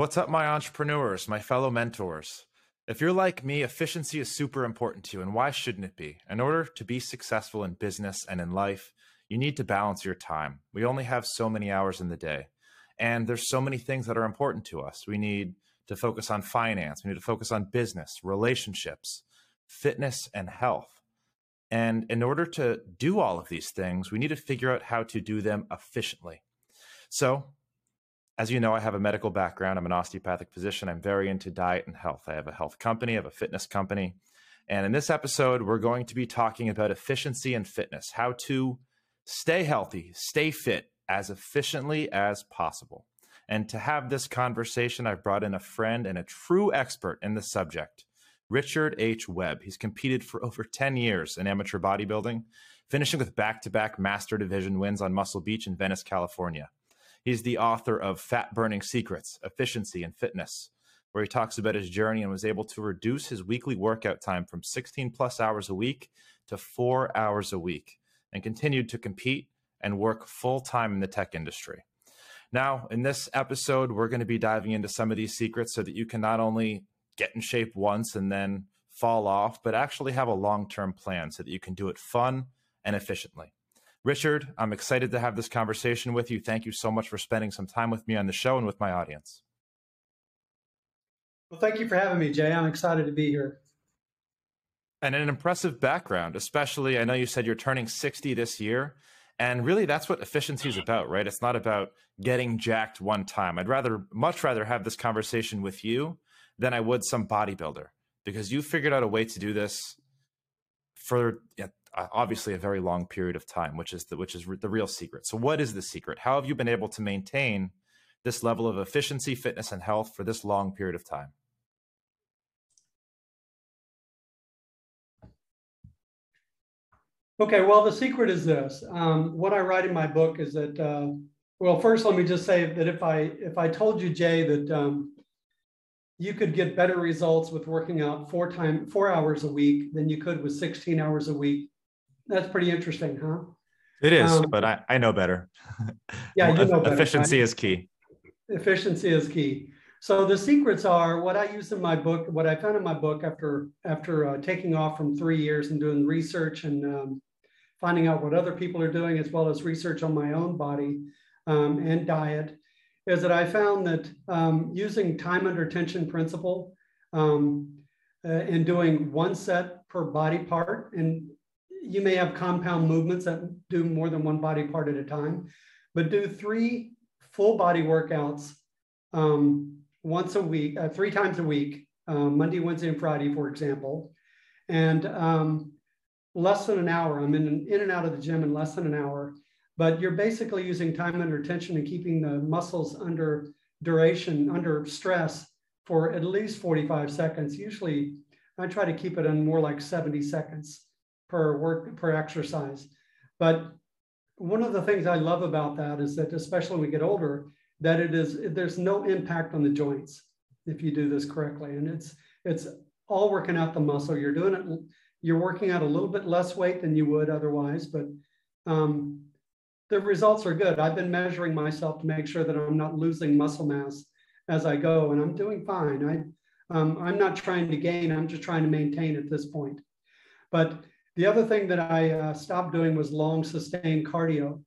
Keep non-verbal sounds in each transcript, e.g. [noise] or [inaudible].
What's up, my entrepreneurs, my fellow mentors? If you're like me, efficiency is super important to you, and why shouldn't it be? In order to be successful in business and in life, you need to balance your time. We only have so many hours in the day, and there's so many things that are important to us. We need to focus on finance, we need to focus on business, relationships, fitness, and health. And in order to do all of these things, we need to figure out how to do them efficiently. So, as you know, I have a medical background. I'm an osteopathic physician. I'm very into diet and health. I have a health company, I have a fitness company. And in this episode, we're going to be talking about efficiency and fitness, how to stay healthy, stay fit as efficiently as possible. And to have this conversation, I've brought in a friend and a true expert in the subject, Richard H. Webb. He's competed for [laughs] over 10 years in amateur bodybuilding, finishing with back to back master division wins on Muscle Beach in Venice, California. He's the author of Fat Burning Secrets, Efficiency and Fitness, where he talks about his journey and was able to reduce his weekly workout time from 16 plus hours a week to four hours a week and continued to compete and work full time in the tech industry. Now, in this episode, we're going to be diving into some of these secrets so that you can not only get in shape once and then fall off, but actually have a long term plan so that you can do it fun and efficiently. Richard, I'm excited to have this conversation with you. Thank you so much for spending some time with me on the show and with my audience. Well, thank you for having me, Jay. I'm excited to be here. And an impressive background, especially I know you said you're turning 60 this year. And really, that's what efficiency is about, right? It's not about getting jacked one time. I'd rather, much rather have this conversation with you than I would some bodybuilder because you figured out a way to do this for obviously a very long period of time, which is the, which is the real secret. So, what is the secret? How have you been able to maintain this level of efficiency, fitness, and health for this long period of time? Okay, well, the secret is this. Um, what I write in my book is that, uh, well, first, let me just say that if I if I told you, Jay, that um, you could get better results with working out four time four hours a week than you could with 16 hours a week that's pretty interesting, huh? It is, um, but I, I know better. [laughs] Yeah, you know better, efficiency right? is key. Efficiency is key. So the secrets are what I use in my book. What I found in my book after after uh, taking off from three years and doing research and um, finding out what other people are doing, as well as research on my own body um, and diet, is that I found that um, using time under tension principle um, uh, and doing one set per body part and you may have compound movements that do more than one body part at a time, but do three full body workouts um, once a week, uh, three times a week, uh, Monday, Wednesday, and Friday, for example, and um, less than an hour. I'm in, in and out of the gym in less than an hour, but you're basically using time under tension and keeping the muscles under duration, under stress for at least 45 seconds. Usually, I try to keep it in more like 70 seconds per work per exercise. But one of the things I love about that is that, especially when we get older, that it is there's no impact on the joints if you do this correctly, and it's it's all working out the muscle. You're doing it. You're working out a little bit less weight than you would otherwise, but um, the results are good. I've been measuring myself to make sure that I'm not losing muscle mass as I go, and I'm doing fine. I um, I'm not trying to gain. I'm just trying to maintain at this point. But the other thing that I uh, stopped doing was long sustained cardio.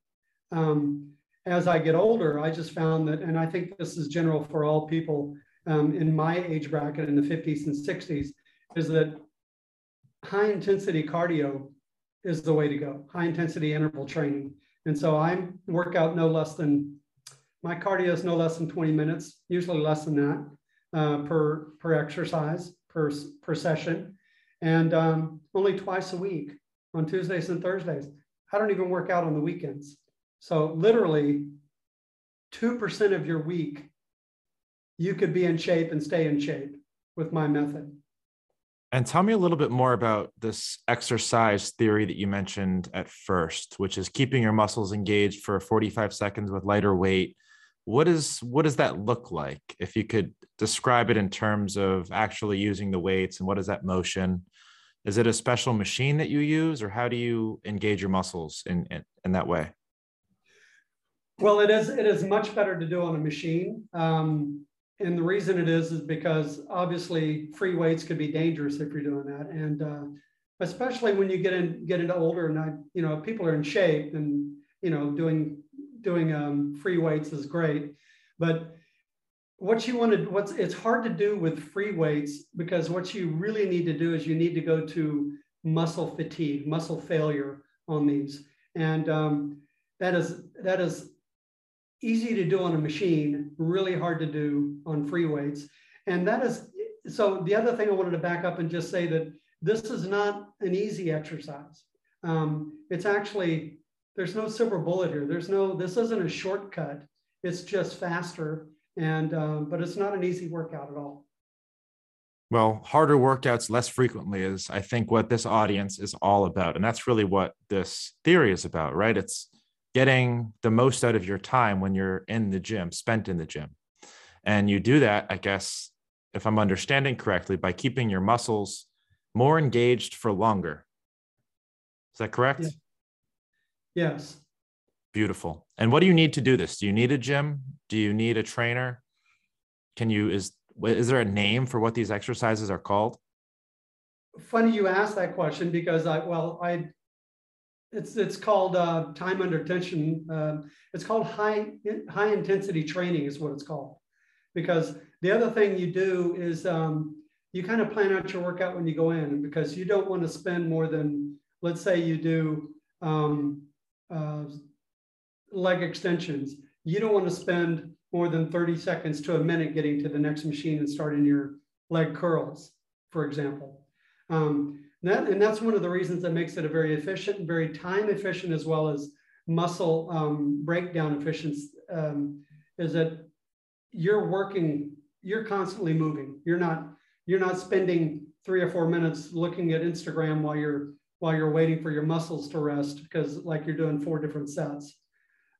Um, as I get older, I just found that, and I think this is general for all people um, in my age bracket in the 50s and 60s, is that high intensity cardio is the way to go, high intensity interval training. And so I work out no less than, my cardio is no less than 20 minutes, usually less than that uh, per, per exercise, per, per session and um, only twice a week on Tuesdays and Thursdays. I don't even work out on the weekends. So literally 2% of your week, you could be in shape and stay in shape with my method. And tell me a little bit more about this exercise theory that you mentioned at first, which is keeping your muscles engaged for 45 seconds with lighter weight. What is what does that look like? If you could describe it in terms of actually using the weights and what is that motion? Is it a special machine that you use, or how do you engage your muscles in, in, in that way? Well, it is it is much better to do on a machine. Um, and the reason it is is because obviously free weights could be dangerous if you're doing that, and uh, especially when you get in get into older and I, you know people are in shape and you know doing doing um, free weights is great, but what you want to what's it's hard to do with free weights because what you really need to do is you need to go to muscle fatigue, muscle failure on these, and um, that is that is easy to do on a machine, really hard to do on free weights. And that is, so the other thing I wanted to back up and just say that this is not an easy exercise. Um, it's actually, there's no silver bullet here. There's no, this isn't a shortcut. It's just faster. And, um, but it's not an easy workout at all. Well, harder workouts less frequently is, I think, what this audience is all about. And that's really what this theory is about, right? It's getting the most out of your time when you're in the gym, spent in the gym. And you do that, I guess, if I'm understanding correctly, by keeping your muscles more engaged for longer. Is that correct? Yeah. Yes. Beautiful. And what do you need to do this? Do you need a gym? Do you need a trainer? Can you is is there a name for what these exercises are called? Funny you asked that question because I well I it's it's called uh, time under tension. Um, it's called high high intensity training is what it's called, because the other thing you do is um, you kind of plan out your workout when you go in because you don't want to spend more than let's say you do um, uh, leg extensions. You don't want to spend more than 30 seconds to a minute getting to the next machine and starting your leg curls, for example. Um, that, and that's one of the reasons that makes it a very efficient very time efficient as well as muscle um, breakdown efficient um, is that you're working, you're constantly moving. You're not, you're not spending three or four minutes looking at Instagram while you're while you're waiting for your muscles to rest because like you're doing four different sets.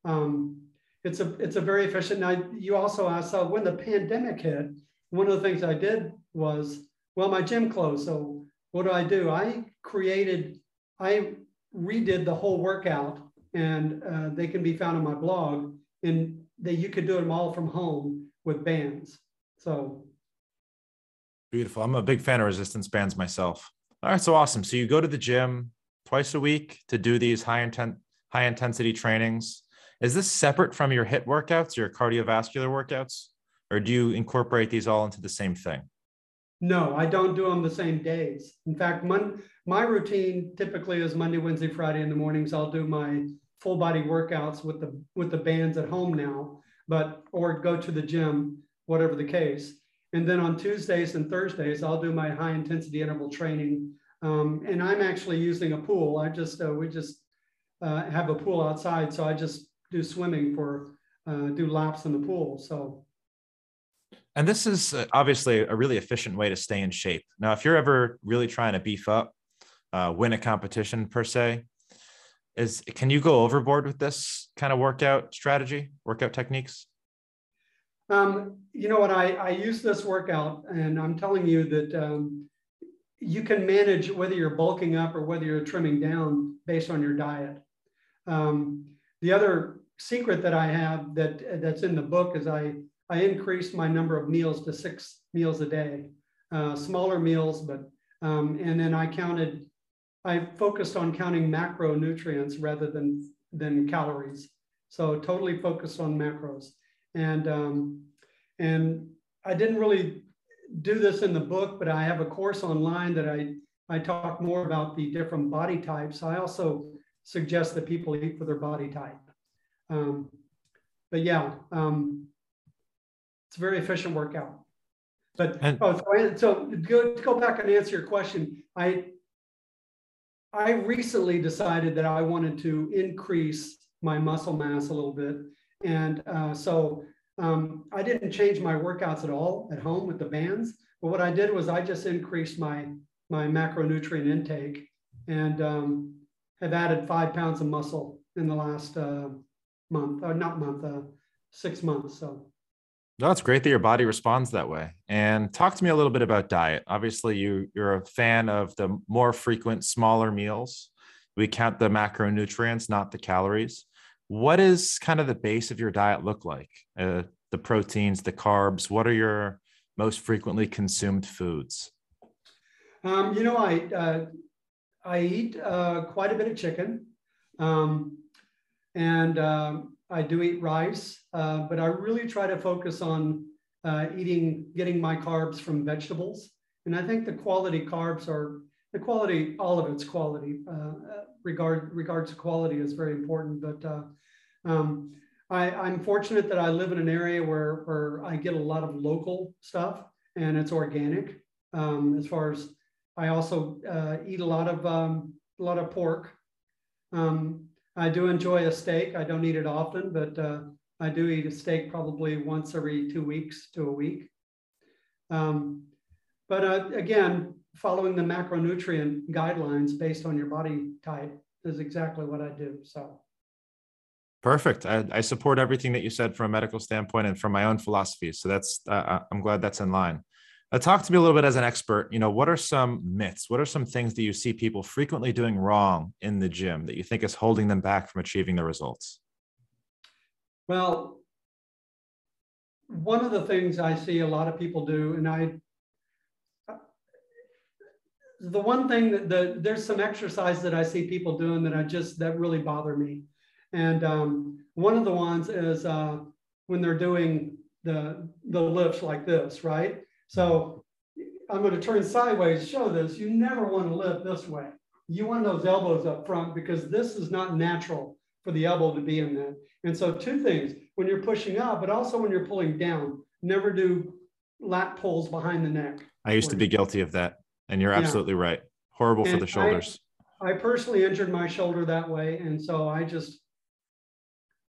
Um, it's a it's a very efficient. Now you also asked when the pandemic hit, one of the things I did was well my gym closed, so what do I do? I created, I redid the whole workout and uh, they can be found on my blog and that you could do them all from home with bands. So beautiful. I'm a big fan of resistance bands myself. All right, so awesome. So you go to the gym twice a week to do these high intent high intensity trainings. Is this separate from your HIIT workouts, your cardiovascular workouts, or do you incorporate these all into the same thing? No, I don't do them the same days. In fact, mon- my routine typically is Monday, Wednesday, Friday in the mornings. I'll do my full body workouts with the with the bands at home now, but or go to the gym, whatever the case. And then on Tuesdays and Thursdays, I'll do my high intensity interval training. Um, and I'm actually using a pool. I just uh, we just uh, have a pool outside, so I just do swimming for uh, do laps in the pool. So and this is uh, obviously a really efficient way to stay in shape. Now, if you're ever really trying to beef up, uh, win a competition per se, is can you go overboard with this kind of workout strategy, workout techniques? Um, you know what? I, I use this workout, and I'm telling you that um, you can manage whether you're bulking up or whether you're trimming down based on your diet. Um, the other secret that I have that that's in the book is I I increased my number of meals to six meals a day, uh, smaller meals, but, um, and then I counted, I focused on counting macronutrients rather than, than calories. So totally focused on macros. And, um, and I didn't really do this in the book, but I have a course online that I, I talk more about the different body types. I also suggest that people eat for their body type. Um, but yeah, um, it's a very efficient workout. But and, oh, so, so go, to go back and answer your question, I I recently decided that I wanted to increase my muscle mass a little bit, and uh, so um, I didn't change my workouts at all at home with the bands. But what I did was I just increased my my macronutrient intake and um, have added five pounds of muscle in the last uh, month, or not month, uh, six months. So no, it's great that your body responds that way. And talk to me a little bit about diet. Obviously, you you're a fan of the more frequent, smaller meals. We count the macronutrients, not the calories. What is kind of the base of your diet look like? Uh, the proteins, the carbs? What are your most frequently consumed foods? Um, you know, I uh, I eat uh, quite a bit of chicken, um, and um, I do eat rice, uh, but I really try to focus on uh, eating, getting my carbs from vegetables. And I think the quality carbs are the quality, all of its quality, uh, regard regards to quality is very important. But uh, um, I, I'm fortunate that I live in an area where where I get a lot of local stuff and it's organic. Um, as far as I also uh, eat a lot of um, a lot of pork. Um, I do enjoy a steak. I don't eat it often, but uh, I do eat a steak probably once every two weeks to a week. Um, but uh, again, following the macronutrient guidelines based on your body type is exactly what I do. So. Perfect. I, I support everything that you said from a medical standpoint and from my own philosophy. So that's uh, uh I'm glad that's in line. Uh, talk to me a little bit as an expert. You know, what are some myths? What are some things that you see people frequently doing wrong in the gym that you think is holding them back from achieving the results? Well, one of the things I see a lot of people do, and I, the one thing that the, there's some exercise that I see people doing that I just, that really bother me. And um, one of the ones is uh, when they're doing the, the lifts like this, right? So I'm going to turn sideways show this. You never want to lift this way. You want those elbows up front because this is not natural for the elbow to be in that. And so two things, when you're pushing up, but also when you're pulling down, never do lat pulls behind the neck. I used to be guilty of that. And you're absolutely yeah. right. Horrible and for the shoulders. I, I, personally injured my shoulder that way. And so I just,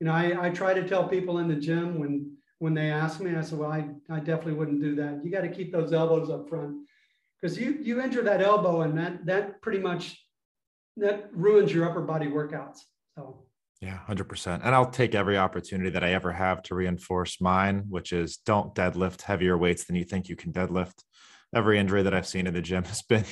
you know, I, I try to tell people in the gym when when they ask me, I said, well, I, I definitely wouldn't do that. You got to keep those elbows up front because you you injure that elbow and that that pretty much that ruins your upper body workouts. So yeah, 100%. And I'll take every opportunity that I ever have to reinforce mine, which is don't deadlift heavier weights than you think you can deadlift. Every injury that I've seen in the gym has been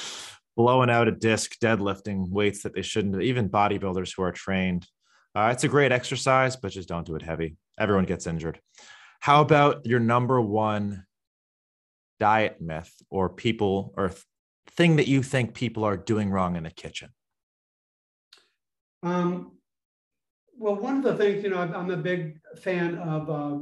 [laughs] blowing out a disc, deadlifting weights that they shouldn't, even bodybuilders who are trained. Uh, it's a great exercise, but just don't do it heavy. Everyone gets injured. How about your number one diet myth or people or thing that you think people are doing wrong in the kitchen? Um, well, one of the things, you know, I'm a big fan of uh,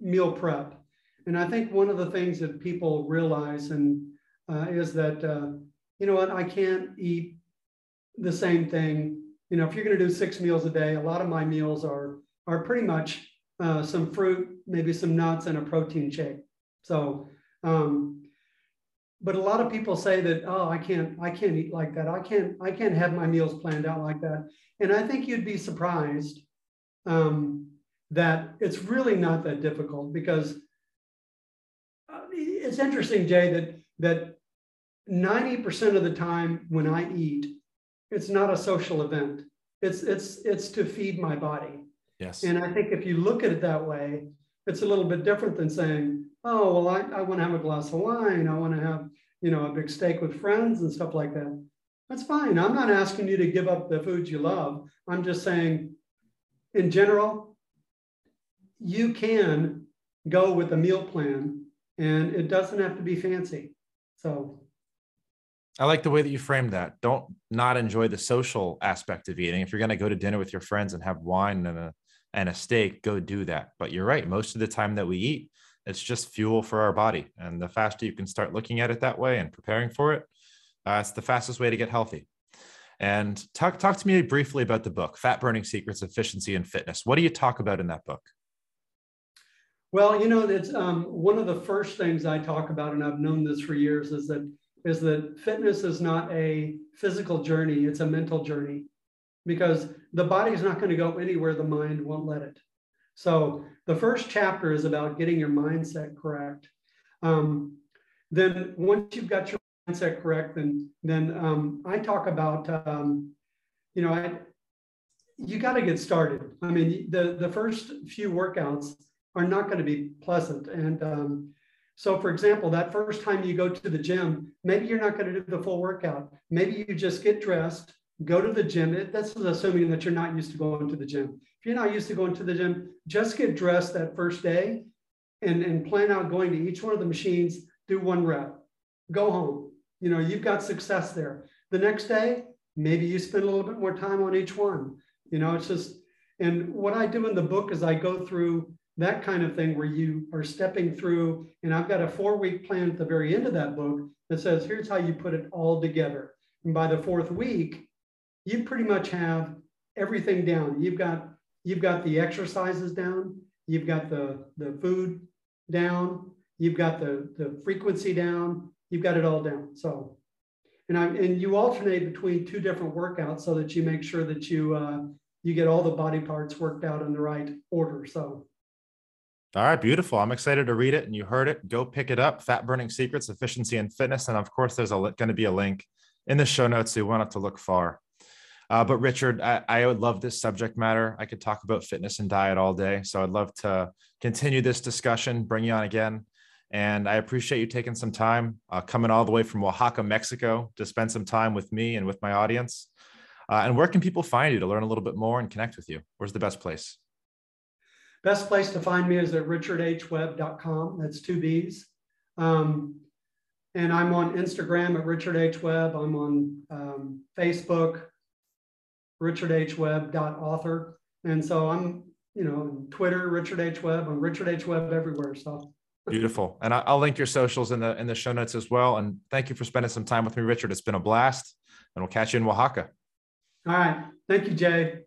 meal prep. And I think one of the things that people realize and uh, is that, uh, you know what, I can't eat the same thing. You know, if you're going to do six meals a day, a lot of my meals are are pretty much uh, some fruit, maybe some nuts, and a protein shake. So, um, but a lot of people say that, oh, I can't, I can't eat like that. I can't, I can't have my meals planned out like that. And I think you'd be surprised um, that it's really not that difficult because it's interesting, Jay, that that 90% of the time when I eat, it's not a social event. It's it's it's to feed my body. Yes. And I think if you look at it that way, it's a little bit different than saying, oh, well, I, I want to have a glass of wine. I want to have, you know, a big steak with friends and stuff like that. That's fine. I'm not asking you to give up the foods you love. I'm just saying, in general, you can go with a meal plan and it doesn't have to be fancy. So I like the way that you framed that. Don't not enjoy the social aspect of eating. If you're going to go to dinner with your friends and have wine and a and a steak, go do that. But you're right. Most of the time that we eat, it's just fuel for our body. And the faster you can start looking at it that way and preparing for it, uh, it's the fastest way to get healthy. And talk talk to me briefly about the book, Fat Burning Secrets, Efficiency and Fitness. What do you talk about in that book? Well, you know, it's um, one of the first things I talk about, and I've known this for years, is that is that fitness is not a physical journey; it's a mental journey because the body is not going to go anywhere the mind won't let it. So the first chapter is about getting your mindset correct. Um, then once you've got your mindset correct, then then um, I talk about um, you know I you got to get started. I mean the the first few workouts are not going to be pleasant and um, so, for example, that first time you go to the gym, maybe you're not going to do the full workout. Maybe you just get dressed, go to the gym. That's assuming that you're not used to going to the gym. if you're not used to going to the gym, just get dressed that first day and, and plan out going to each one of the machines, do one rep, go home. You know, you've got success there. The next day, maybe you spend a little bit more time on each one. You know, it's just, and what I do in the book is I go through that kind of thing where you are stepping through, and I've got a four week plan at the very end of that book that says, here's how you put it all together. And by the fourth week, you pretty much have everything down. You've got you've got the exercises down, you've got the the food down, you've got the the frequency down, you've got it all down. So, and I'm and you alternate between two different workouts so that you make sure that you uh, you get all the body parts worked out in the right order. So. All right, beautiful. I'm excited to read it and you heard it. Go pick it up. Fat Burning Secrets, Efficiency and Fitness. And of course, there's going to be a link in the show notes. So you won't have to look far. Uh, but Richard, I, I, would love this subject matter. I could talk about fitness and diet all day. So I'd love to continue this discussion, bring you on again. And I appreciate you taking some time uh, coming all the way from Oaxaca, Mexico to spend some time with me and with my audience. Uh, and where can people find you to learn a little bit more and connect with you? Where's the best place? Best place to find me is at richardhwebb.com. That's two B's. Um, and I'm on Instagram at Richard H. Webb. I'm on um, Facebook, richardhwebb.author. And so I'm, you know, Twitter, Richard H. Webb. I'm Richard H. Webb everywhere. So beautiful. And I'll link your socials in the in the show notes as well. And thank you for spending some time with me, Richard. It's been a blast. And we'll catch you in Oaxaca. All right. Thank you, Jay.